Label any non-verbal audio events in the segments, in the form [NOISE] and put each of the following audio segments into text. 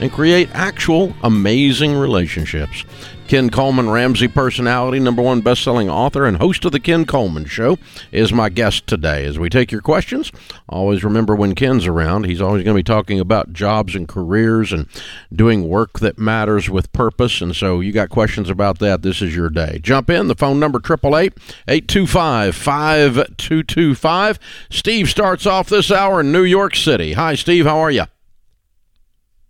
and create actual amazing relationships. Ken Coleman, Ramsey personality, number one best-selling author, and host of the Ken Coleman Show, is my guest today. As we take your questions, always remember when Ken's around, he's always going to be talking about jobs and careers and doing work that matters with purpose. And so, you got questions about that? This is your day. Jump in. The phone number triple eight eight two five five two two five. Steve starts off this hour in New York City. Hi, Steve. How are you?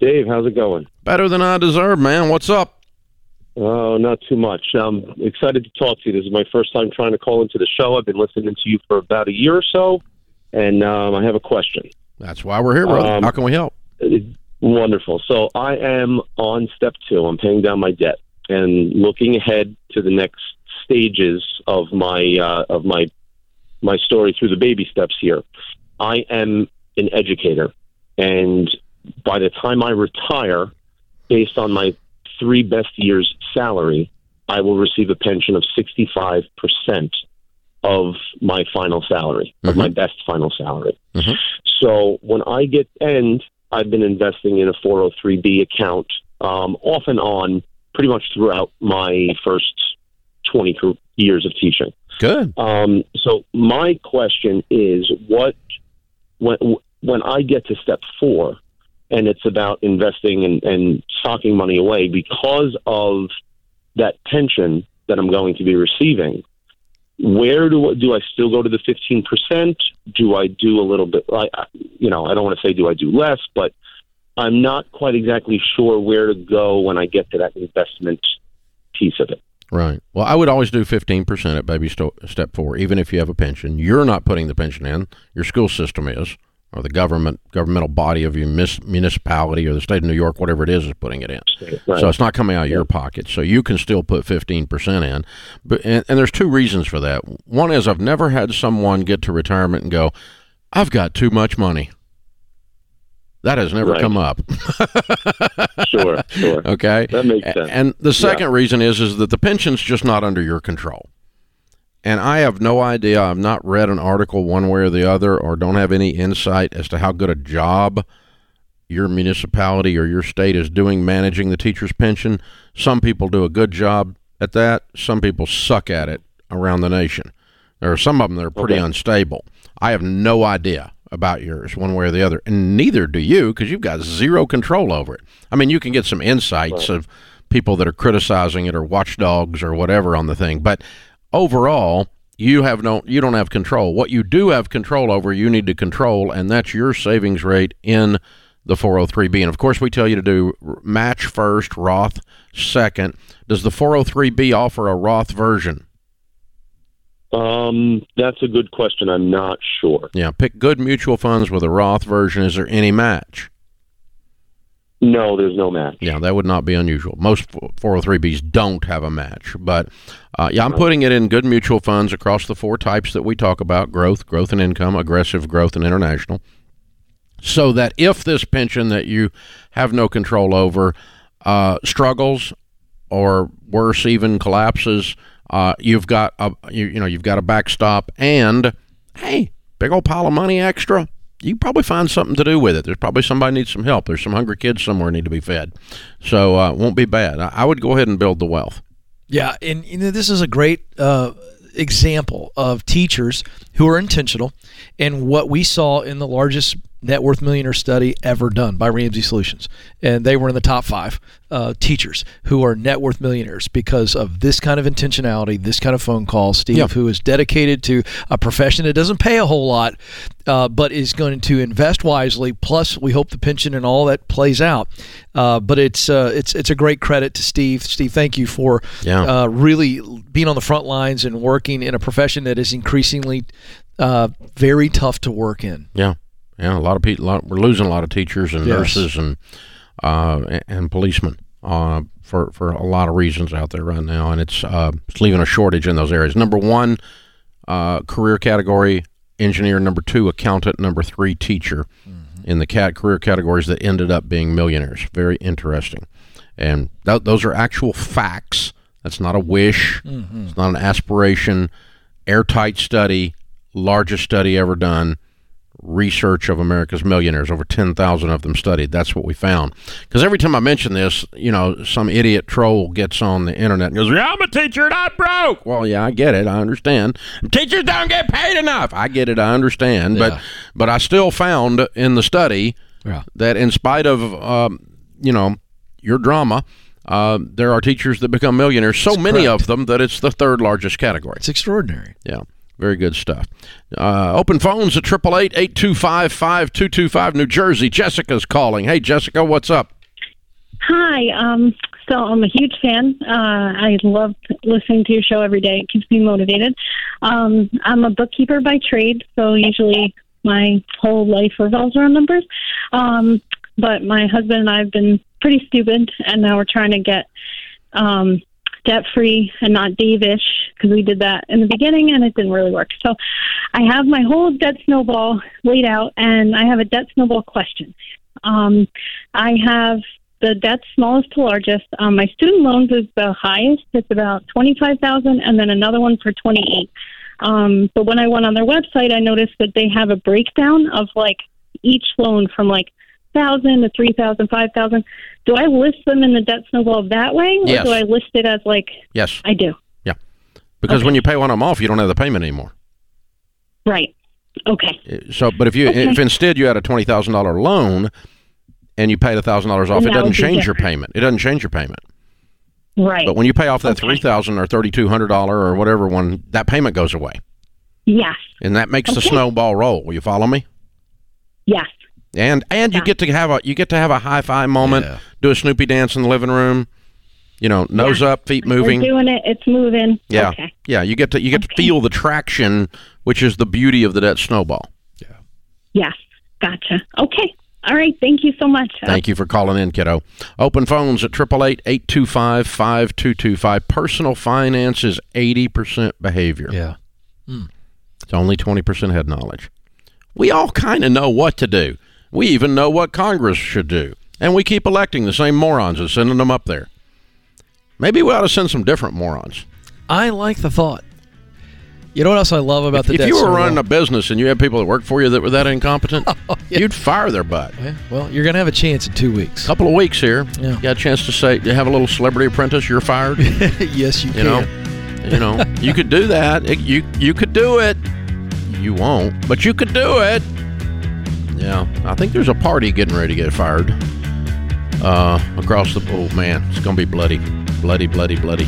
Dave, how's it going? Better than I deserve, man. What's up? Oh, not too much. I'm excited to talk to you. This is my first time trying to call into the show. I've been listening to you for about a year or so, and um, I have a question. That's why we're here, brother. Um, How can we help? Wonderful. So I am on step two. I'm paying down my debt and looking ahead to the next stages of my uh, of my my story through the baby steps here. I am an educator, and by the time I retire, based on my three best years' salary, I will receive a pension of 65% of my final salary, of my best final salary. Mhm. So when I get end, I've been investing in a 403b account um, off and on pretty much throughout my first 20 years of teaching. Good. Um, so my question is, what when when I get to step four, and it's about investing and, and socking money away because of that pension that I'm going to be receiving. Where do do I still go to the fifteen percent? Do I do a little bit? I- you know, I don't want to say do I do less, but I'm not quite exactly sure where to go when I get to that investment piece of it. Right. Well, I would always do 15% at baby sto- step four, even if you have a pension. You're not putting the pension in. Your school system is, or the government, governmental body of your mis- municipality or the state of New York, whatever it is, is putting it in. Right. So it's not coming out of your pocket. So you can still put 15% in. But, and, and there's two reasons for that. One is I've never had someone get to retirement and go, I've got too much money. That has never Right. come up. sure, sure. [LAUGHS] Okay. That makes sense. And the second reason is is that the pension's just not under your control. And I have no idea. I've not read an article one way or the other, or don't have any insight as to how good a job your municipality or your state is doing managing the teacher's pension. Some people do a good job at that. Some people suck at it around the nation. There are some of them that are pretty Okay. unstable. I have no idea about yours one way or the other, and neither do you because you've got zero control over it. I mean, you can get some insights of people that are criticizing it or watchdogs or whatever on the thing, but overall, you have no you don't have control. What you do have control over, you need to control, and that's your savings rate in the 403b. And of course, we tell you to do match first, Roth second. Does the 403b offer a Roth version? Um, that's a good question. I'm not sure. Yeah, pick good mutual funds with a Roth version. Is there any match? No, there's no match. Yeah, that would not be unusual. Most 403bs don't have a match, but uh, yeah, I'm putting it in good mutual funds across the four types that we talk about: growth, growth and income, aggressive growth, and international. So that if this pension that you have no control over uh, struggles, or worse, even collapses, uh, you've got a you, you know you've got a backstop, and hey, big old pile of money extra. You probably find something to do with it. There's probably somebody needs some help. There's some hungry kids somewhere need to be fed, so uh, it won't be bad. I, I would go ahead and build the wealth. Yeah, and you know this is a great uh, example of teachers who are intentional, and what we saw in the largest net worth millionaire study ever done by Ramsey Solutions, and they were in the top five uh, teachers who are net worth millionaires because of this kind of intentionality, this kind of phone call. Steve, Yeah. who is dedicated to a profession that doesn't pay a whole lot, uh, but is going to invest wisely. Plus, we hope the pension and all that plays out. Uh, but it's uh, it's it's a great credit to Steve. Steve, thank you for Yeah. uh, really being on the front lines and working in a profession that is increasingly uh, very tough to work in. Yeah, yeah. A lot of people. Lot, we're losing a lot of teachers and Yes. nurses and uh, and- policemen uh, for for a lot of reasons out there right now, and it's uh, it's leaving a shortage in those areas. Number one uh, career category engineer number two, accountant number three, teacher in the cat career categories that ended up being millionaires. Very interesting. And th- those are actual facts. That's not a wish. It's not an aspiration. Airtight study, largest study ever done. Research of America's millionaires, over 10,000 of them studied. That's what we found. Because every time I mention this, you know, some idiot troll gets on the internet and goes, Yeah, I'm a teacher and I'm broke. Well, yeah, I get it. I understand. Teachers don't get paid enough. I get it. I understand. Yeah. But, but I still found in the study Yeah. that in spite of um, you know your drama, uh, there are teachers that become millionaires. So many correct. of them that it's the third largest category. It's extraordinary. Yeah, very good stuff. Uh, open phones at 888-825-5225 New Jersey. Jessica's calling. Hey, Jessica, what's up? Hi. Um, so I'm a huge fan. Uh, I love listening to your show every day. It keeps me motivated. Um, I'm a bookkeeper by trade, so usually my whole life revolves around numbers. Um, but my husband and I have been pretty stupid, and now we're trying to get um, debt free and not Davish because we did that in the beginning and it didn't really work. So I have my whole debt snowball laid out, and I have a debt snowball question. Um, I have the debt smallest to largest. Um, my student loans is the highest. It's about twenty five thousand, and then another one for twenty eight. Um, but when I went on their website, I noticed that they have a breakdown of like each loan from like thousand to three thousand, five thousand. Do I list them in the debt snowball that way, or Yes. do I list it as like Yes, I do? Yeah, because Okay. when you pay one of them off, you don't have the payment anymore. Right. Okay. Uh, So, but if you Okay. if instead you had a twenty thousand dollar loan and you paid a thousand dollars off, it doesn't change your payment. It doesn't change your payment. Right. But when you pay off that Okay. three thousand or thirty two hundred dollar or whatever one, that payment goes away, yes. and that makes the snowball roll. Will you follow me? Yes. And and you Yeah. get to have a you get to have a high five moment, Yeah. do a Snoopy dance in the living room, you know, nose up, feet moving. We're doing it. It's moving. Yeah, Okay. yeah. You get to you get to feel the traction, which is the beauty of the debt snowball. Yeah. Yes. Gotcha. Okay. All right. Thank you so much. Thank you for calling in, kiddo. Open phones at 888-825-5225. Personal finance is 80% behavior. Yeah. Hmm. It's only 20% head knowledge. We all kind of know what to do. We even know what Congress should do. And we keep electing the same morons and sending them up there. Maybe we ought to send some different morons. I like the thought. You know what else I love about the if you were running a business and you had people that worked for you that were that incompetent, [LAUGHS] oh, yeah. you'd fire their butt. Yeah, well, you're gonna have a chance in two weeks. couple of weeks here. Yeah. You got a chance to say, you have a little celebrity apprentice, you're fired. [LAUGHS] yes, you, You can. know, you know, you could do that. It- you you could do it. You won't, but you could do it. Yeah, I think there's a party getting ready to get fired. Uh, across the oh man, it's gonna be bloody, bloody, bloody, bloody,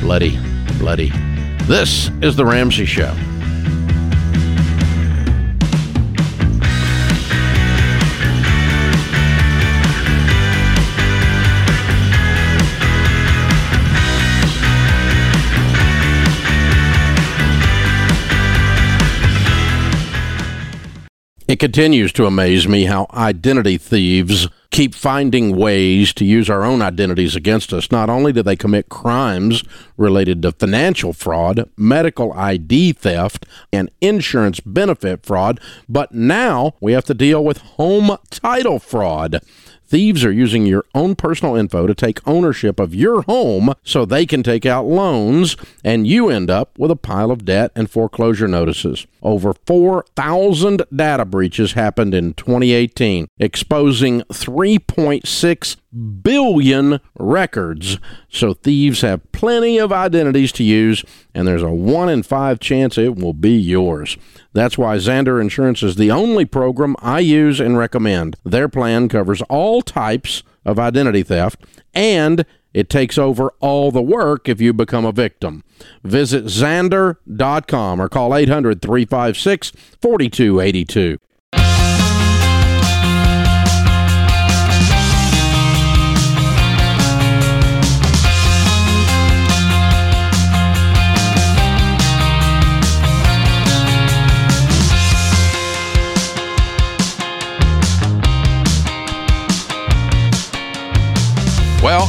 bloody, bloody. This is the Ramsey Show. It continues to amaze me how identity thieves keep finding ways to use our own identities against us. Not only do they commit crimes related to financial fraud, medical ID theft, and insurance benefit fraud, but now we have to deal with home title fraud. Thieves are using your own personal info to take ownership of your home so they can take out loans, and you end up with a pile of debt and foreclosure notices. Over 4,000 data breaches happened in 2018, exposing 3.6 billion records. So thieves have plenty of identities to use, and there's a 1 in 5 chance it will be yours. That's why Zander Insurance is the only program I use and recommend. Their plan covers all types of identity theft and it takes over all the work if you become a victim. Visit Zander.com or call 800 356 4282.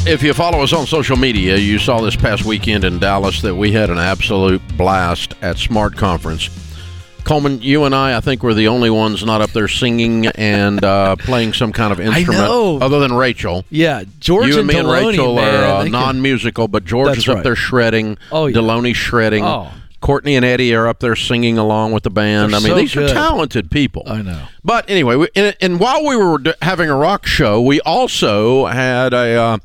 If you follow us on social media, you saw this past weekend in Dallas that we had an absolute blast at Smart Conference. Coleman, you and I, I think we're the only ones not up there singing and uh, playing some kind of instrument, other than Rachel. Yeah, George you and, me and Rachel man, are uh, non-musical, but George is up right. there shredding. Oh, yeah. Delony's shredding. Oh. Courtney and Eddie are up there singing along with the band. They're I mean, so these good. are talented people. I know. But anyway, we, and, and while we were d- having a rock show, we also had a uh,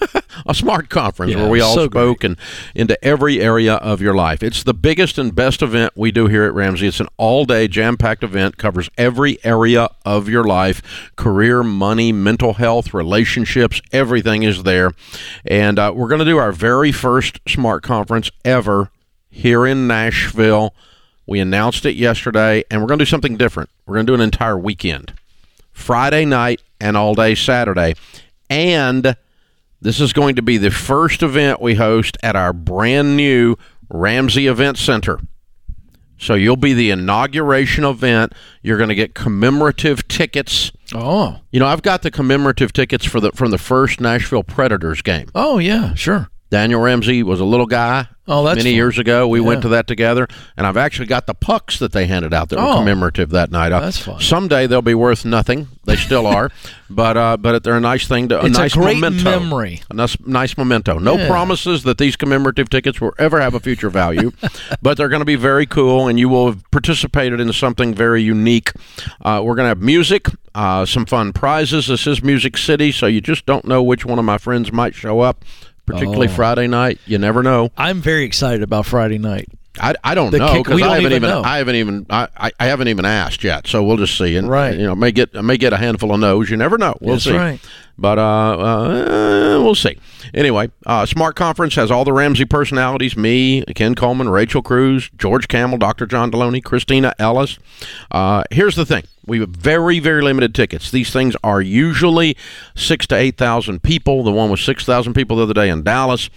[LAUGHS] a smart conference Yeah, where we all so spoke and into every area of your life. It's the biggest and best event we do here at Ramsey. It's an all-day jam-packed event, covers every area of your life: career, money, mental health, relationships. Everything is there, and uh, we're going to do our very first smart conference ever here in Nashville. We announced it yesterday, and we're going to do something different. We're going to do an entire weekend Friday night and all day Saturday. And this is going to be the first event we host at our brand new Ramsey Event Center. So you'll be the inauguration event. You're going to get commemorative tickets. Oh, You know, I've got the commemorative tickets for the from the first Nashville Predators game. oh yeah, sure. Daniel Ramsey was a little guy Oh, that's many fun. years ago. We went to that together, and I've actually got the pucks that they handed out that were Oh. commemorative that night. Uh, That's fun. Someday they'll be worth nothing. They still are, [LAUGHS] but uh, but they're a nice thing to a It's a nice great memento. memory. A nice, nice memento. No Yeah. promises that these commemorative tickets will ever have a future value, [LAUGHS] but they're going to be very cool, and you will have participated in something very unique. Uh, we're going to have music, uh, some fun prizes. This is Music City, so you just don't know which one of my friends might show up. Particularly Oh. Friday night, you never know. I'm very excited about Friday night. I, I don't The know because I haven't even. I haven't even I, I, haven't even asked yet. So we'll just see. And Right. you know, may get may get a handful of no's. You never know. We'll That's see. right. But uh, uh, we'll see. Anyway, uh, Smart Conference has all the Ramsey personalities: me, Ken Coleman, Rachel Cruz, George Kamel, Dr. John Delony, Christina Ellis. Uh, here's the thing: we have very, very limited tickets. These things are usually six to eight thousand people. The one was six thousand people the other day in Dallas.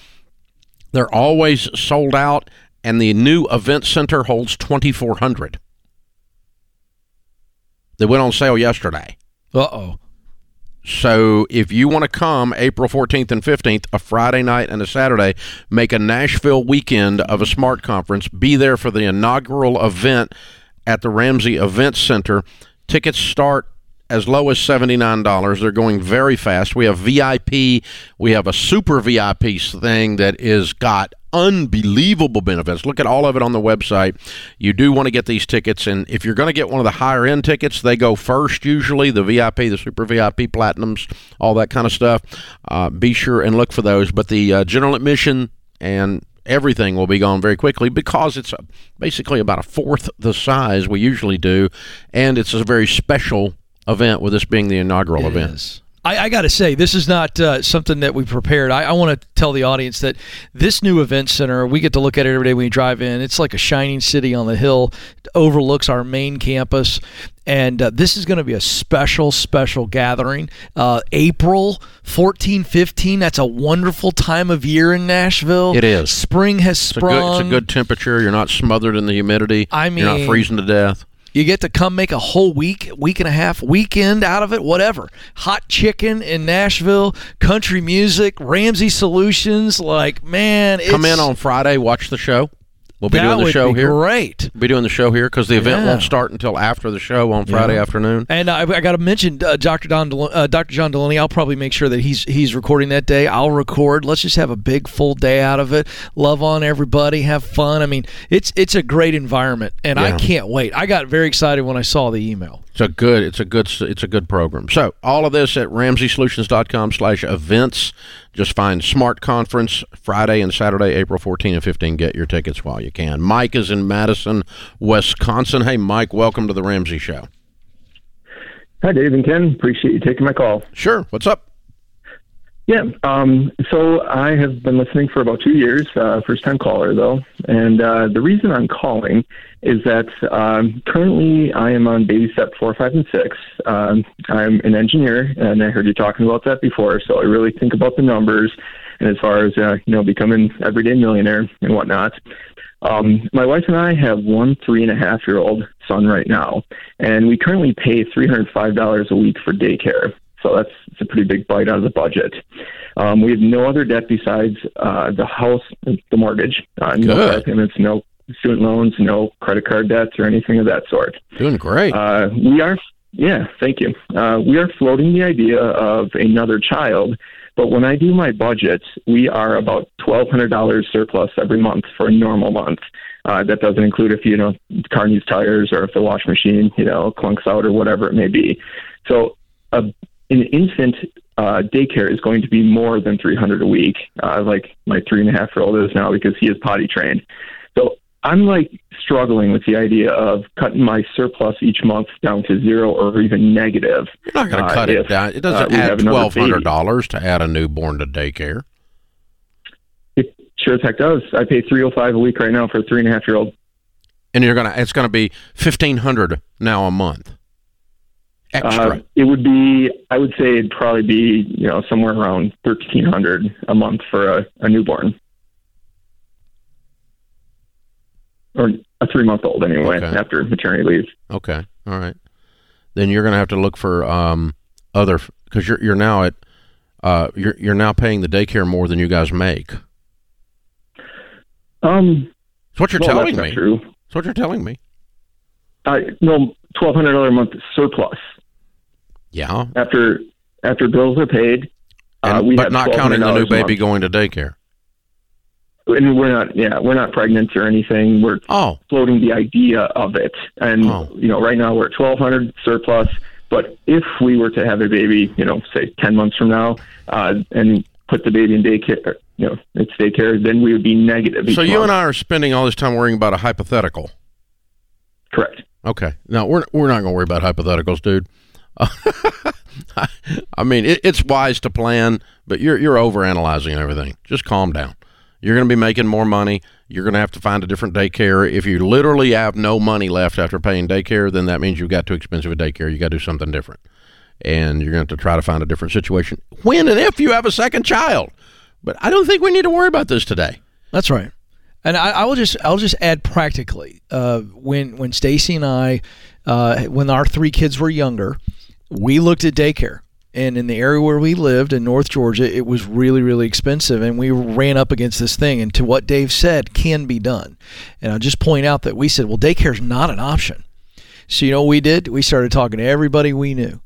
They're always sold out, and the new event center holds 2,400. They went on sale yesterday. Uh oh. So if you want to come April 14th and 15th, a Friday night and a Saturday, make a Nashville weekend of a smart conference, be there for the inaugural event at the Ramsey Event Center. Tickets start as low as $79. They're going very fast. We have VIP, we have a super VIP thing that is got unbelievable benefits. Look at all of it on the website. You do want to get these tickets, and if you're going to get one of the higher end tickets, they go first usually. The VIP, the super VIP, platinums, all that kind of stuff. Uh, be sure and look for those. But the uh, general admission and everything will be gone very quickly because it's basically about a fourth the size we usually do, and it's a very special event with this being the inaugural event. is. I, I got to say, this is not uh, something that we prepared. I, I want to tell the audience that this new event center, we get to look at it every day when you drive in. It's like a shining city on the hill, It overlooks our main campus. And uh, this is going to be a special, special gathering. Uh, April 14, 15, that's a wonderful time of year in Nashville. It is. Spring has It's a, sprung. good, it's a good temperature. You're not smothered in the humidity. I you're not freezing to death. You get to come make a whole week, week and a half, weekend out of it, whatever. Hot chicken in Nashville, country music, Ramsey Solutions. Like, man, it's, Come in on Friday, watch the show. We'll be that doing the show here. Great. We'll be doing the show here because the event Yeah. won't start until after the show on Friday Yeah. afternoon. And I, I got to mention uh, Dr. Don, Del- uh, Dr. John Delony. I'll probably make sure that he's he's recording that day. I'll record. Let's just have a big full day out of it. Love on everybody. Have fun. I mean, it's it's a great environment, and I can't wait. I got very excited when I saw the email. It's a good. It's a good. It's a good program. So all of this at RamseySolutions.com/events. Just find Smart Conference Friday and Saturday, April 14 and 15. Get your tickets while you can. Mike is in Madison, Wisconsin. Hey, Mike, welcome to the Ramsey Show. Hi, Dave and Ken. Appreciate you taking my call. Sure. What's up? Yeah, um, so I have been listening for about two years, uh, first time caller though. And uh, the reason I'm calling is that um, currently I am on baby step four, five, and six. Um, I'm an engineer, and I heard you talking about that before, so I really think about the numbers and as far as, uh, you know, becoming everyday millionaire and whatnot. Um, my wife and I have one three and a half year old son right now, and we currently pay $305 a week for daycare. So that's it's a pretty big bite out of the budget. Um, we have no other debt besides uh, the house, the mortgage. Uh, no car payments, no student loans, no credit card debts, or anything of that sort. Doing great. Uh, we are, yeah, thank you. Uh, we are floating the idea of another child, but when I do my budget, we are about twelve hundred dollars surplus every month for a normal month. Uh, that doesn't include if you know the car needs tires or if the wash machine you know clunks out or whatever it may be. So a, an infant uh, daycare is going to be more than 300 a week, uh, like my three and a half year old is now because he is potty trained. So I'm like struggling with the idea of cutting my surplus each month down to zero or even negative. You're not going to uh, cut it if, down. It uh, doesn't we add twelve hundred dollars to add a newborn to daycare. It sure as heck does. I pay 305 a week right now for a three and a half year old. and you're gonna it's gonna be fifteen hundred now a month extra. Uh, it would be, I would say, it'd probably be you know somewhere around 1300 a month for a, a newborn. Or a three month old anyway Okay. after maternity leave. okay, all right. Then you're gonna have to look for um, other because you're you're now at uh, you're you're now paying the daycare more than you guys make. Um, That's what you're well, telling me. true. That's what you're telling me. Uh, no, twelve hundred dollar a month surplus Yeah, after after bills are paid. and, uh, we but not counting the new baby going to daycare. And we're not, yeah, we're not pregnant or anything. We're Oh, floating the idea of it. And Oh. you know, right now we're at twelve hundred surplus. But if we were to have a baby, you know, say ten months from now, uh, and put the baby in daycare, you know, it's daycare, then we would be negative. so you and I are spending all this time worrying about a hypothetical. correct. Okay. Now we're we're not going to worry about hypotheticals, dude. [LAUGHS] I mean, it, it's wise to plan, but you're you're overanalyzing everything. Just calm down. You're going to be making more money. You're going to have to find a different daycare. If you literally have no money left after paying daycare, then that means you've got too expensive a daycare. You got to do something different, and you're going to have to try to find a different situation when and if you have a second child. But I don't think we need to worry about this today. That's right. And I, I will just I'll just add practically uh, when when Stacy and I uh, when our three kids were younger, we looked at daycare. And in the area where we lived in North Georgia, it was really, really expensive. And we ran up against this thing. And to what Dave said, can be done. And I'll just point out that we said, well, daycare is not an option. So, you know we did? We started talking to everybody we knew.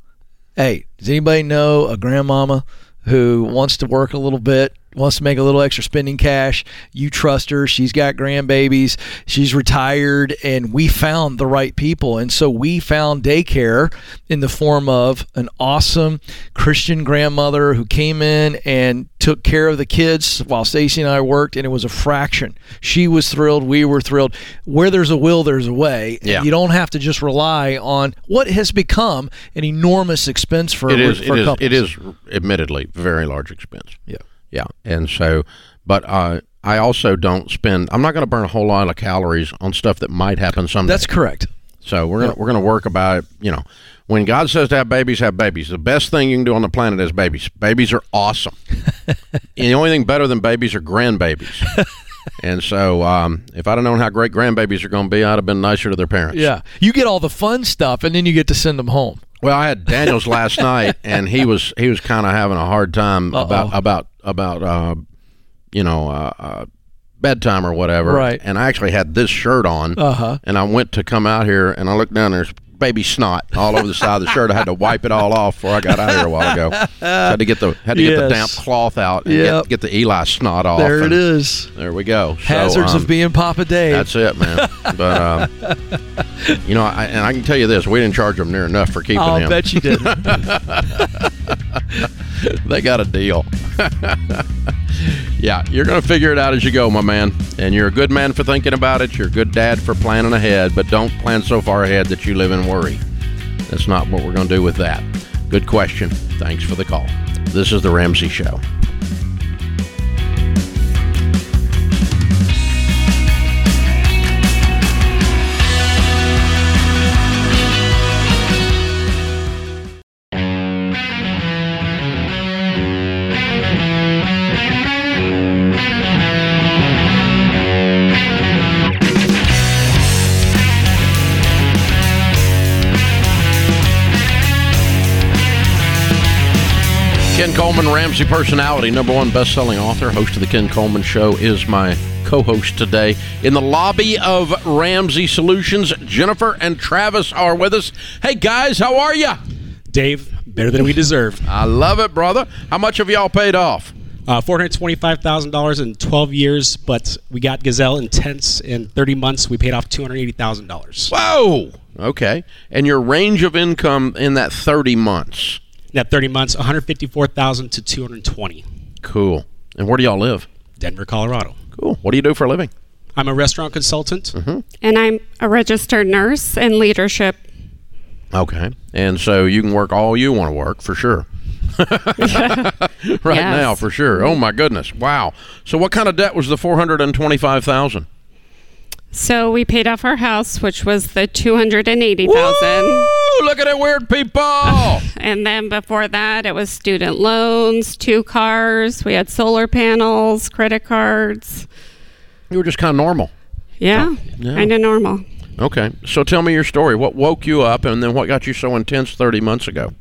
Hey, does anybody know a grandmama who wants to work a little bit, wants to make a little extra spending cash? You trust her. She's got grandbabies. She's retired. And we found the right people. And so we found daycare in the form of an awesome Christian grandmother who came in and took care of the kids while Stacy and I worked. And it was a fraction. She was thrilled. We were thrilled. Where there's a will, there's a way. Yeah. You don't have to just rely on what has become an enormous expense for, it is for it is couples. it is admittedly very large expense Yeah. Yeah and so but uh, i also don't spend i'm not going to burn a whole lot of calories on stuff that might happen someday. That's correct. so we're gonna we're gonna work about it you know when god says to have babies have babies. The best thing you can do on the planet is babies. Babies are awesome. [LAUGHS] And the only thing better than babies are grandbabies. [LAUGHS] And so um, if i'd have known how great grandbabies are going to be i'd have been nicer to their parents. Yeah. You get all the fun stuff and then you get to send them home. Well, I had Daniels last night, [LAUGHS] and he was he was kind of having a hard time about Uh-oh. about about uh, you know uh, uh, bedtime or whatever. Right. And I actually had this shirt on, Uh-huh. and I went to come out here, and I looked down. There's baby snot all over the side of the shirt. I had to wipe it all off before I got out of here a while ago. had to get the had to get the damp cloth out and Yep. get, get the Eli snot off. There it is. There we go. So, Hazards um, of being Papa Dave. that's it, man. But um, [LAUGHS] you know, I, and I can tell you this: we didn't charge them near enough for keeping I'll him. I bet you did. [LAUGHS] they got a deal. [LAUGHS] yeah, you're going to figure it out as you go, my man. And you're a good man for thinking about it. You're a good dad for planning ahead, but don't plan so far ahead that you live in worry. That's not what we're going to do with that. Good question. Thanks for the call. This is The Ramsey Show. Ken Coleman, Ramsey personality, number one best-selling author, host of the Ken Coleman Show, is my co-host today. In the lobby of Ramsey Solutions, Jennifer and Travis are with us. Hey, guys, how are you? Dave, better than we deserve. I love it, brother. How much have y'all paid off? Uh, $425,000 in 12 years, but we got Gazelle Intense in 30 months. We paid off $280,000. Whoa. Okay. And your range of income in that 30 months? that 30 months, 154,000 to 220. Cool. And where do y'all live? Denver, Colorado. Cool. What do you do for a living? I'm a restaurant consultant. Mm-hmm. And I'm a registered nurse in leadership. Okay. And so you can work all you want to work for sure. [LAUGHS] [LAUGHS] right yes. now for sure. Oh my goodness. Wow. So what kind of debt was the 425,000? So we paid off our house, which was the 280,000. Look at it, weird people. [LAUGHS] And then before that, it was student loans, two cars, we had solar panels, credit cards. you were just kind of normal. Yeah, oh, Yeah. kind of normal. Okay. So, tell me your story. What woke you up, and then what got you so intense thirty months ago?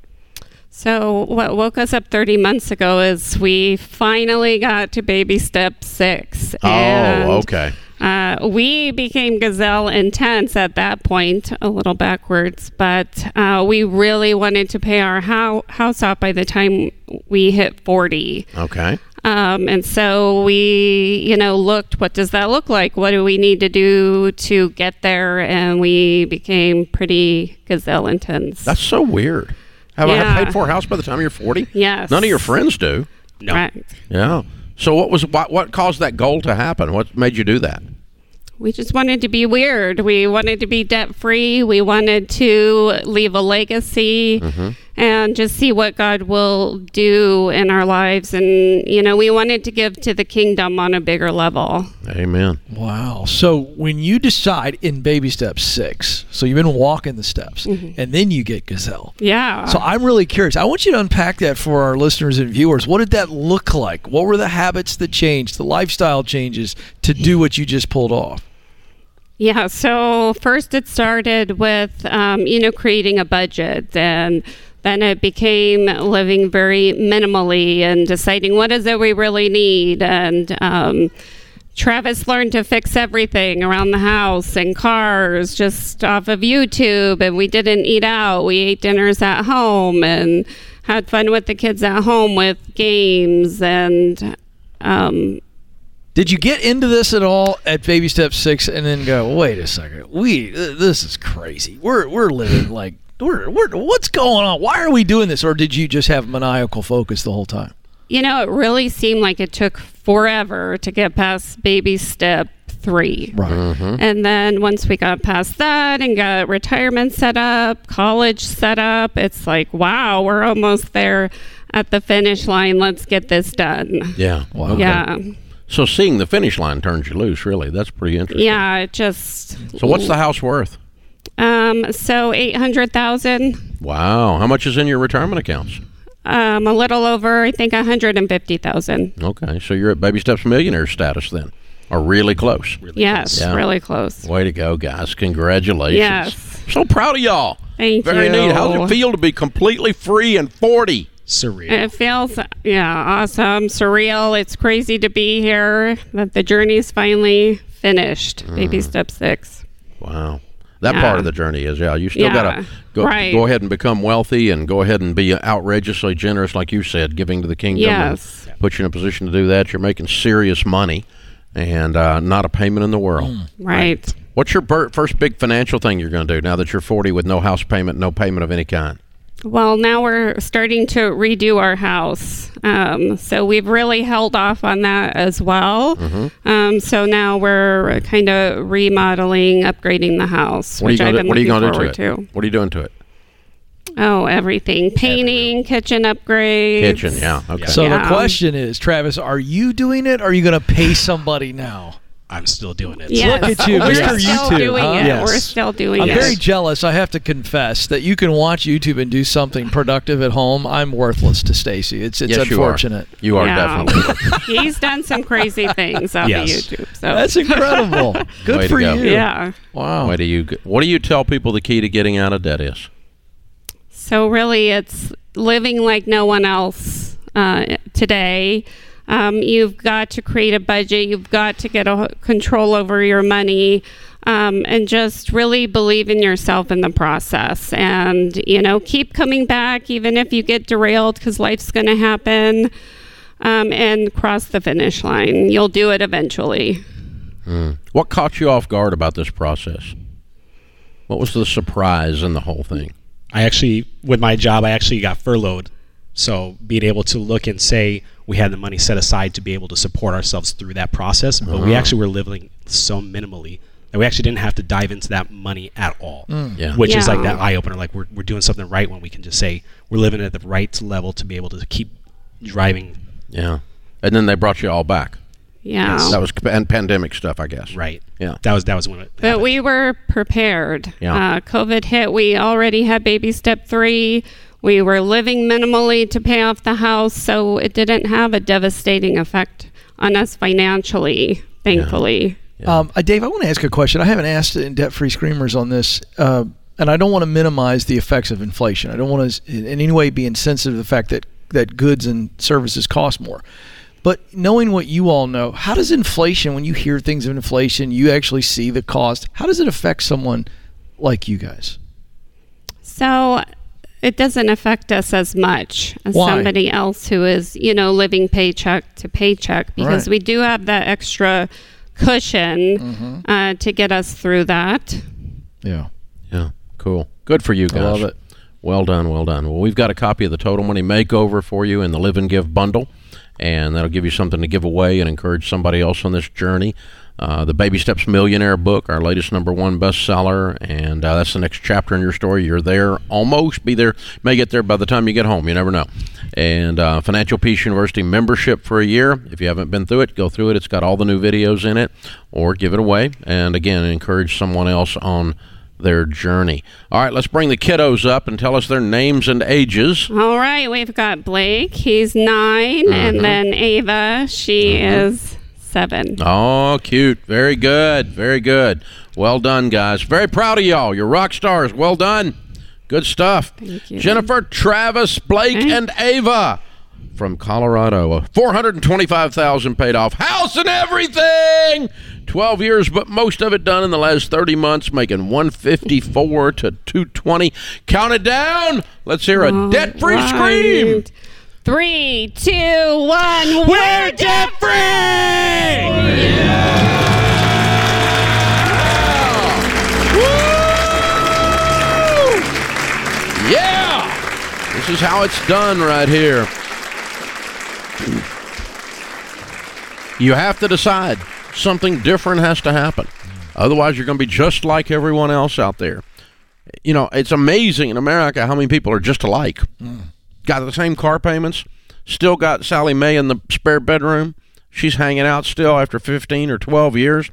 So, what woke us up 30 months ago is we finally got to baby step six. Oh, okay. Uh, we became Gazelle Intense at that point, a little backwards, but uh, we really wanted to pay our hou- house off by the time we hit 40. Okay. Um, and so we, you know, looked, what does that look like? What do we need to do to get there? And we became pretty Gazelle Intense. That's so weird. Have I Yeah. paid for a house by the time you're forty? Yes. None of your friends do. No. Right. Yeah. So, what was what, what caused that goal to happen? What made you do that? We just wanted to be weird. We wanted to be debt free. We wanted to leave a legacy mm-hmm. And just see what God will do in our lives. And, you know, we wanted to give to the kingdom on a bigger level. Amen. Wow. So when you decide in baby step six, so you've been walking the steps, mm-hmm. and then you get gazelle. Yeah. So I'm really curious. I want you to unpack that for our listeners and viewers. What did that look like? What were the habits that changed, the lifestyle changes to do what you just pulled off? Yeah, so first it started with, um, you know, creating a budget, and then it became living very minimally and deciding what is it we really need. And um, Travis learned to fix everything around the house and cars just off of YouTube, and we didn't eat out. We ate dinners at home and had fun with the kids at home with games and. Um, Did you get into this at all at baby step six and then go, wait a second, we this is crazy. We're we're living [LAUGHS] like we're, we're what's going on? Why are we doing this? Or did you just have maniacal focus the whole time? You know, it really seemed like it took forever to get past baby step three. Right. Mm-hmm. And then once we got past that and got retirement set up, college set up, it's like, wow, we're almost there at the finish line. Let's get this done. Yeah. Wow. Yeah. So seeing the finish line turns you loose. Really, that's pretty interesting. Yeah, it just. So what's the house worth? Um, so 800,000, Wow. How much is in your retirement accounts? um, a little over, I think 150,000. Okay. So you're at baby steps millionaire status then, or really close. Yes, Yeah. really close. Way to go, guys! Congratulations. Yes. So proud of y'all. Thank Very you. neat. How does it feel to be completely free and forty? Surreal. It feels, yeah, awesome, surreal. It's crazy to be here, that the journey's finally finished. Baby step six. Wow. That Yeah. part of the journey is yeah. You still Yeah, gotta go, right. go ahead and become wealthy and go ahead and be outrageously generous, like you said, giving to the kingdom. Yes. Put you in a position to do that. You're making serious money, and uh, not a payment in the world. Right. What's your first big financial thing you're going to do now that you're 40 with no house payment, no payment of any kind? Well, now we're starting to redo our house. Um, so we've really held off on that as well. Mm-hmm. Um, so now we're kind of remodeling, upgrading the house, What are you which I've going to been What are you looking going to do forward to it? to. What are you doing to it? Oh, everything. Painting, kitchen upgrades. Kitchen, yeah. Okay. So the question is, Travis, are you doing it? Or are you going to pay somebody now? I'm still doing it. Yes. Look at you, We're Mr. still YouTube, doing huh? it. Yes. We're still doing it. I'm very jealous. I have to confess that you can watch YouTube and do something productive at home. I'm worthless to Stacy. It's it's yes, unfortunate. You are. You are Yeah. definitely. [LAUGHS] He's done some crazy things on Yes. YouTube. So That's incredible. [LAUGHS] Good Way for go. you. yeah. Wow. What do you What do you tell people the key to getting out of debt is? So really, it's living like no one else uh, today. Um, you've got to create a budget. You've got to get a control over your money. Um, and just really believe in yourself in the process and you know keep coming back even if you get derailed because life's going to happen um, and cross the finish line you'll do it eventually What caught you off guard about this process? What was the surprise in the whole thing? I actually, with my job, I actually got furloughed. So being able to look and say we had the money set aside to be able to support ourselves through that process, but we actually were living so minimally that we actually didn't have to dive into that money at all. Yeah. Which is like that eye opener. Like we're, we're doing something right when we can just say we're living at the right level to be able to keep driving Yeah. And then they brought you all back. yeah That was pan- pandemic stuff, I guess. right. Yeah. That was that was when it. But happened. we were prepared. Yeah. Uh, COVID hit. We already had baby step three. We were living minimally to pay off the house, so it didn't have a devastating effect on us financially, thankfully. Um, uh, Dave, I want to ask a question. I haven't asked in debt free screamers on this, uh, and I don't want to minimize the effects of inflation. I don't want to in any way be insensitive to the fact that, that goods and services cost more. But knowing what you all know, how does inflation, when you hear things of inflation, you actually see the cost, how does it affect someone like you guys? So it doesn't affect us as much as Why? somebody else who is, you know, living paycheck to paycheck because Right. we do have that extra cushion Mm-hmm. uh, to get us through that. Yeah. Yeah. Cool. Good for you guys. I guys. love it. Well done. Well done. Well, we've got a copy of the Total Money Makeover for you in the Live and Give bundle, and that'll give you something to give away and encourage somebody else on this journey. Uh, the Baby Steps Millionaire book, our latest number one bestseller, and uh, that's the next chapter in your story. You're there, almost be there, may get there by the time you get home. You never know. And uh, Financial Peace University membership for a year. If you haven't been through it, go through it. It's got all the new videos in it, or give it away. And again, encourage someone else on their journey. All right, let's bring the kiddos up and tell us their names and ages. All right, we've got Blake. He's 9 and then Ava. She is seven. Oh, cute. Very good. Very good. Well done, guys. Very proud of y'all. You're rock stars. Well done. Good stuff. Thank you. Jennifer, Travis, Blake, and Ava from Colorado. 425000 paid off house and everything. 12 years, but most of it done in the last 30 months, making 154 to 220. Count it down. Let's hear a debt free scream. Right. Three, two, one. We're debt free! Yeah! This is how it's done right here. You have to decide. Something different has to happen. Otherwise, you're going to be just like everyone else out there. You know, it's amazing in America how many people are just alike. Hmm. Got the same car payments, still got Sallie Mae in the spare bedroom. She's hanging out still after 15 or 12 years.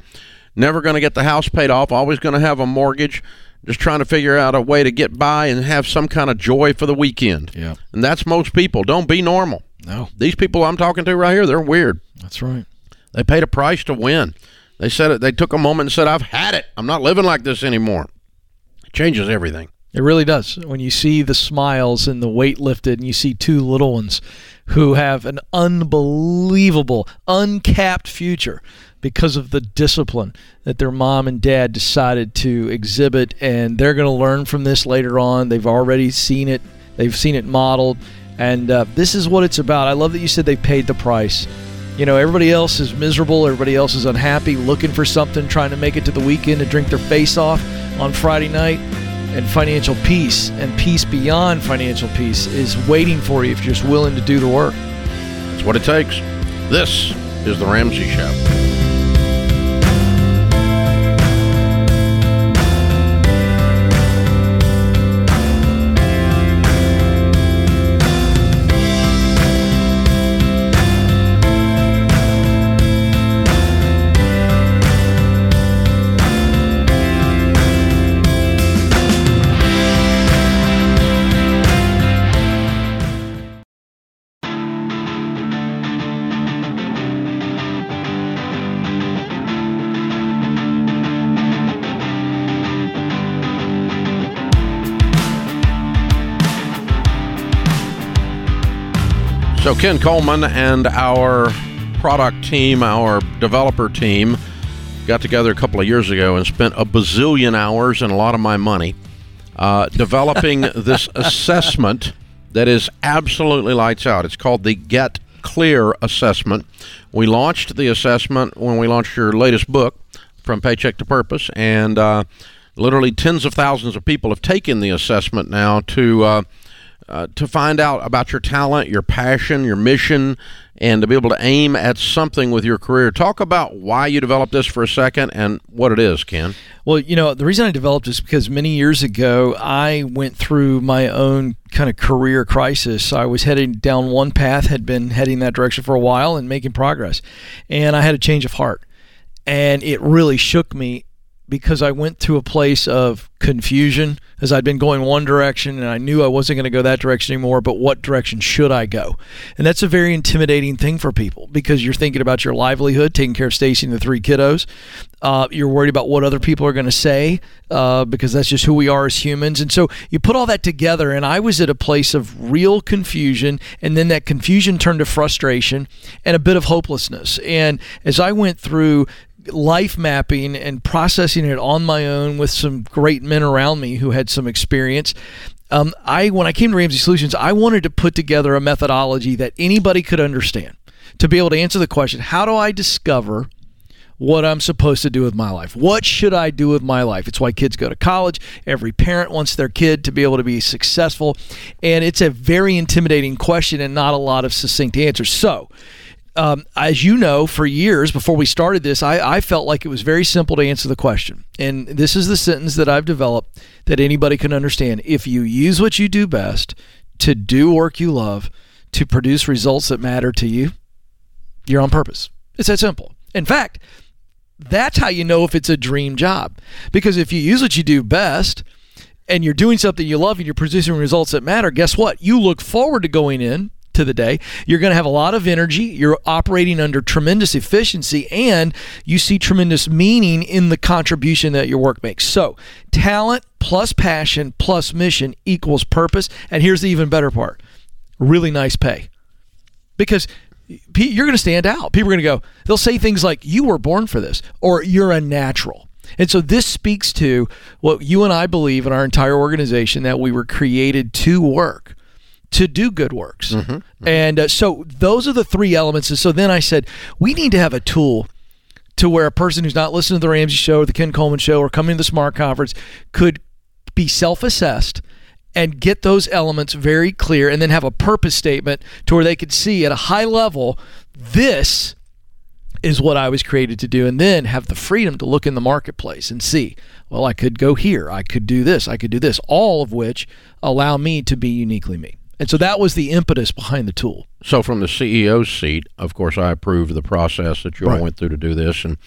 Never going to get the house paid off, always going to have a mortgage, just trying to figure out a way to get by and have some kind of joy for the weekend. Yeah. And that's most people. Don't be normal. No, These people I'm talking to right here, they're weird. that's right. They paid a price to win. They said it. They took a moment and said, "I've had it. I'm not living like this anymore." It changes everything. It really does. When you see the smiles and the weight lifted, and you see two little ones who have an unbelievable, uncapped future because of the discipline that their mom and dad decided to exhibit, and they're going to learn from this later on. They've already seen it, they've seen it modeled, and uh, this is what it's about. I love that you said they paid the price. You know, everybody else is miserable, everybody else is unhappy, looking for something, trying to make it to the weekend to drink their face off on Friday night and financial peace and peace beyond financial peace is waiting for you if you're just willing to do the work. That's what it takes. This is the Ramsey Show. So, Ken Coleman and our product team, our developer team, got together a couple of years ago and spent a bazillion hours and a lot of my money uh, developing [LAUGHS] this assessment that is absolutely lights out. It's called the Get Clear Assessment. We launched the assessment when we launched your latest book, From Paycheck to Purpose, and uh, literally tens of thousands of people have taken the assessment now to. Uh, uh, to find out about your talent, your passion, your mission, and to be able to aim at something with your career. Talk about why you developed this for a second and what it is, Ken. Well, you know, the reason I developed this because many years ago I went through my own kind of career crisis. I was heading down one path, had been heading that direction for a while and making progress. And I had a change of heart. And it really shook me because I went to a place of confusion as I'd been going one direction and I knew I wasn't going to go that direction anymore, but what direction should I go? And that's a very intimidating thing for people because you're thinking about your livelihood, taking care of Stacy and the three kiddos. Uh, you're worried about what other people are going to say uh, because that's just who we are as humans. And so you put all that together, and I was at a place of real confusion, and then that confusion turned to frustration and a bit of hopelessness. And as I went through life mapping and processing it on my own with some great men around me who had some experience. Um, I when I came to Ramsey Solutions, I wanted to put together a methodology that anybody could understand to be able to answer the question: How do I discover? what I'm supposed to do with my life. What should I do with my life? It's why kids go to college. Every parent wants their kid to be able to be successful. And it's a very intimidating question and not a lot of succinct answers. So, um, as you know, for years before we started this, I, I felt like it was very simple to answer the question. And this is the sentence that I've developed that anybody can understand. If you use what you do best to do work you love, to produce results that matter to you, you're on purpose. It's that simple. In fact, that's how you know if it's a dream job. Because if you use what you do best and you're doing something you love and you're producing results that matter, guess what? You look forward to going in to the day. You're going to have a lot of energy. You're operating under tremendous efficiency and you see tremendous meaning in the contribution that your work makes. So, talent plus passion plus mission equals purpose. And here's the even better part really nice pay. Because you're going to stand out. People are going to go, they'll say things like, you were born for this, or you're a natural. And so this speaks to what you and I believe in our entire organization that we were created to work to do good works. Mm-hmm, mm-hmm. And uh, so those are the three elements. And so then I said, we need to have a tool to where a person who's not listening to the Ramsey show or the Ken Coleman show or coming to the Smart Conference could be self assessed and get those elements very clear and then have a purpose statement to where they could see at a high level this is what I was created to do and then have the freedom to look in the marketplace and see well I could go here I could do this I could do this all of which allow me to be uniquely me and so that was the impetus behind the tool. So, from the CEO's seat, of course, I approved the process that you all went through to do this, and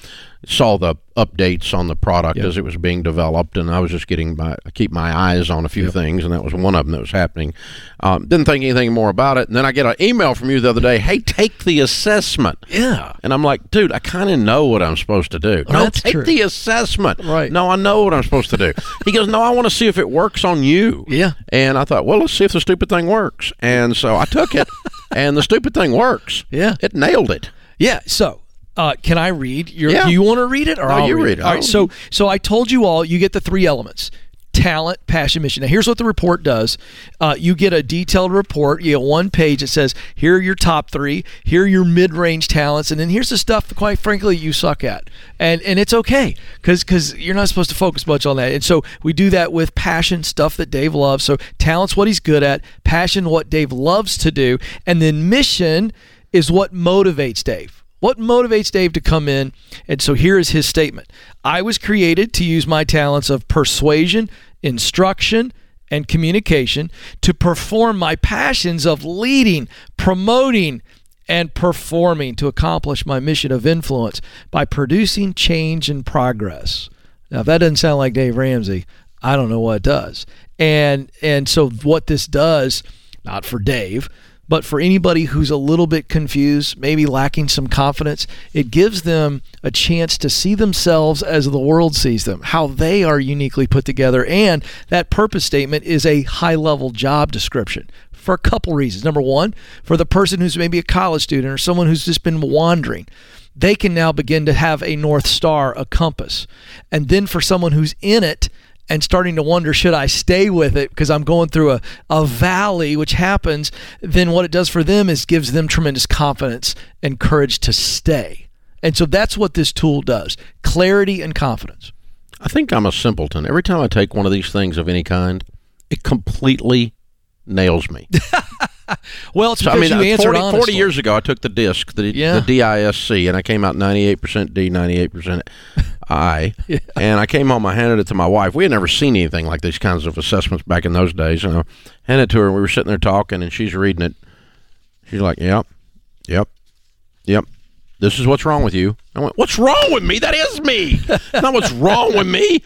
saw the updates on the product yep. as it was being developed, and I was just getting my keep my eyes on a few yep. things, and that was one of them that was happening. Um, didn't think anything more about it, and then I get an email from you the other day. Hey, take the assessment. Yeah, and I'm like, dude, I kind of know what I'm supposed to do. no, take true. the assessment. Right. No, I know what I'm supposed to do. he goes, no, I want to see if it works on you. Yeah. And I thought, well, let's see if the stupid thing works, and so I took it, [LAUGHS] and the stupid thing works. Yeah, it nailed it. Yeah. So uh, can I read? Your, yeah. Do you want to read it, or no, I'll you read, read it? All right. So, so I told you all. You get the three elements: talent, passion, mission. Now, here's what the report does. Uh, you get a detailed report. You get one page that says, "Here are your top three. Here are your mid-range talents, and then here's the stuff, quite frankly, you suck at." And and it's okay because you're not supposed to focus much on that. And so we do that with passion, stuff that Dave loves. So talent's what he's good at. Passion, what Dave loves to do, and then mission is what motivates Dave what motivates Dave to come in? And so here is his statement I was created to use my talents of persuasion, instruction, and communication to perform my passions of leading, promoting, and performing to accomplish my mission of influence by producing change and progress. Now, if that doesn't sound like Dave Ramsey, I don't know what does. And and so what this does, not for Dave, but for anybody who's a little bit confused, maybe lacking some confidence, it gives them a chance to see themselves as the world sees them, how they are uniquely put together. And that purpose statement is a high level job description for a couple reasons. Number one, for the person who's maybe a college student or someone who's just been wandering, they can now begin to have a North Star, a compass. And then for someone who's in it, and starting to wonder should I stay with it because I'm going through a, a valley, which happens, then what it does for them is gives them tremendous confidence and courage to stay. And so that's what this tool does clarity and confidence. I think I'm a simpleton. Every time I take one of these things of any kind, it completely nails me. [LAUGHS] [LAUGHS] well, it's So, because I mean, you uh, answered 40, 40 years ago, I took the disc, the, Yeah. the DISC, and I came out 98% D, 98% I. [LAUGHS] And I came home, I handed it to my wife. We had never seen anything like these kinds of assessments back in those days. And I handed it to her, and we were sitting there talking, and she's reading it. She's like, Yep, yep, yep. This is what's wrong with you. I went, What's wrong with me? That is me. [LAUGHS] Not what's wrong with me.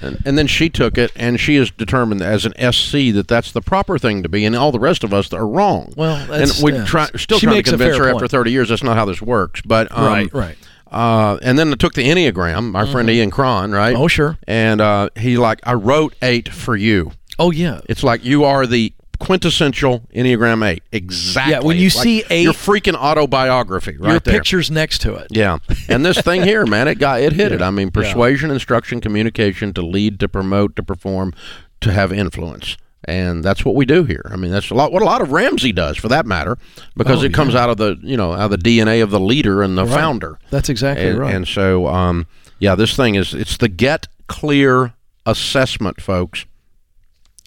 And, and then she took it, and she is determined as an SC that that's the proper thing to be, and all the rest of us are wrong. Well, and we yeah. try still She trying to convince her point. after thirty years that's not how this works. But um, Right, right. Uh, and then I took the Enneagram, my friend Ian Cron, right? Oh, sure. And uh, he like, I wrote eight for you. Oh, yeah. It's like you are the quintessential Enneagram eight. Exactly. Yeah, when you like see eight- your freaking autobiography, right Your there. picture's next to it. Yeah, and this thing here, [LAUGHS] man, it got it hit it. I mean, persuasion, instruction, communication, to lead, to promote, to perform, to have influence, and that's what we do here. I mean, that's a lot what a lot of Ramsey does, for that matter, because Oh, it comes out of the you know out of the DNA of the leader and the founder. That's exactly and, right. And so, um, yeah, this thing is it's the Get Clear assessment, folks.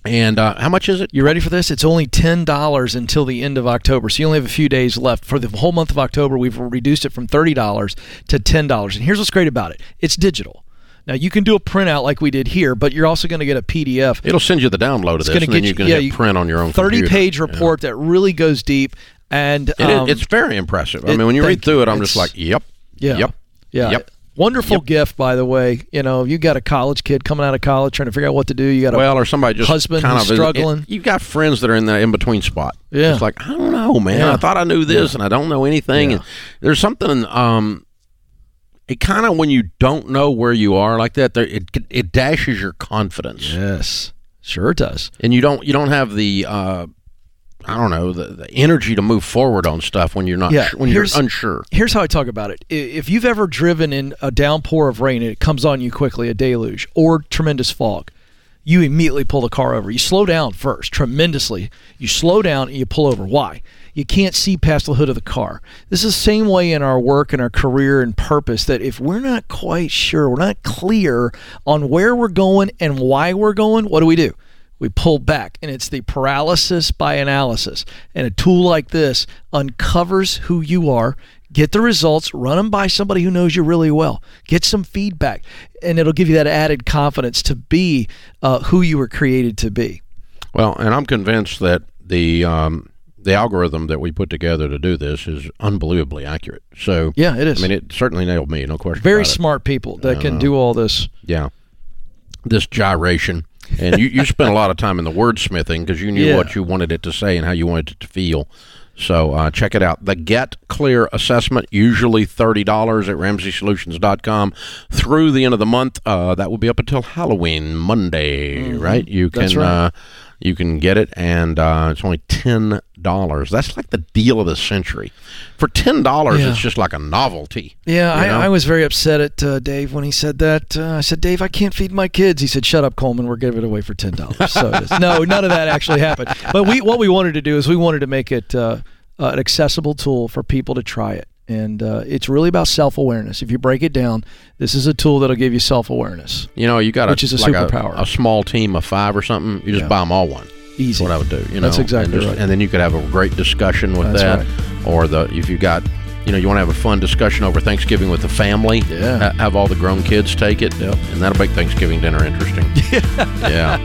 And uh, how much is it? You ready for this? It's only ten dollars until the end of October, so you only have a few days left. For the whole month of October, we've reduced it from thirty dollars to ten dollars. And here's what's great about it: it's digital. Now you can do a printout like we did here, but you're also going to get a PDF. It'll send you the download of It's this, going and to then get you you can yeah, hit print on your own. thirty computer. page Yeah. report that really goes deep. And It um, it's very impressive. I it- mean, when you read through it, I'm just like, yep, Yeah. yep, Yeah. yep. Wonderful Yep. gift, by the way. You know, you got a college kid coming out of college trying to figure out what to do. You got a Well, or somebody just husband kind of struggling. You've got friends that are in the in between spot. Yeah. it's like I don't know, man. Yeah. I thought I knew this, and I don't know anything. Yeah. And there's something. Um, it kind of when you don't know where you are like that, there, it it dashes your confidence, yes, sure it does. and you don't you don't have the. Uh, I don't know the, the energy to move forward on stuff when you're not Yeah, su- when you're unsure. Here's how I talk about it. If you've ever driven in a downpour of rain and it comes on you quickly, a deluge, or tremendous fog, you immediately pull the car over. You slow down first, tremendously. You slow down and you pull over. Why? You can't see past the hood of the car. This is the same way in our work and our career and purpose that if we're not quite sure, we're not clear on where we're going and why we're going, what do we do? We pull back and it's the paralysis by analysis. And a tool like this uncovers who you are get the results run them by somebody who knows you really well get some feedback and it'll give you that added confidence to be uh, who you were created to be. Well, and I'm convinced that the um, the algorithm that we put together to do this is unbelievably accurate. So yeah it is. I mean, it certainly nailed me, no question. very smart people that can do all this. Yeah, this gyration, and you you spent a lot of time in the wordsmithing because you knew Yeah. what you wanted it to say and how you wanted it to feel. So uh, check it out. The Get Clear Assessment, usually thirty dollars at RamseySolutions.com through the end of the month. Uh, that will be up until Halloween Monday, right? You can Mm-hmm. Right. uh, you can get it, and uh, it's only ten dollars. That's like the deal of the century. For ten dollars, Yeah. it's just like a novelty. Yeah? I, I was very upset at uh, Dave when he said that. Uh, I said, Dave, I can't feed my kids. He said, Shut up, Coleman. We're giving it away for ten dollars. So [LAUGHS] no, none of that actually happened. But we, what we wanted to do is we wanted to make it uh, uh, an accessible tool for people to try it, and uh, it's really about self awareness. If you break it down, this is a tool that'll give you self awareness. You know, you got Which is a like superpower. A, small team of five or something. You just Yeah. buy them all one. Easy. That's what I would do. You know, That's exactly and, just- right. and then you could have a great discussion with That's that, right. or the if you got. You know, you want to have a fun discussion over Thanksgiving with the family. Yeah. Ha- have all the grown kids take it, Yep. and that'll make Thanksgiving dinner interesting. [LAUGHS] yeah.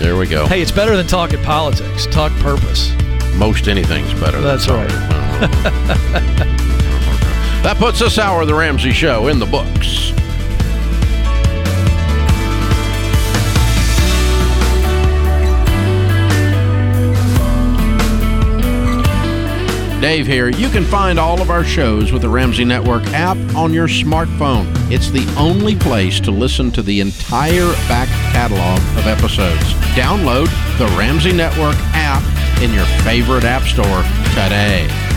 There we go. Hey, it's better than talking politics. Talk purpose. Most anything's better. than That's right. [LAUGHS] that puts this hour of the Ramsey Show in the books. Dave here. You can find all of our shows with the Ramsey Network app on your smartphone. It's the only place to listen to the entire back catalog of episodes. Download the Ramsey Network app in your favorite app store today.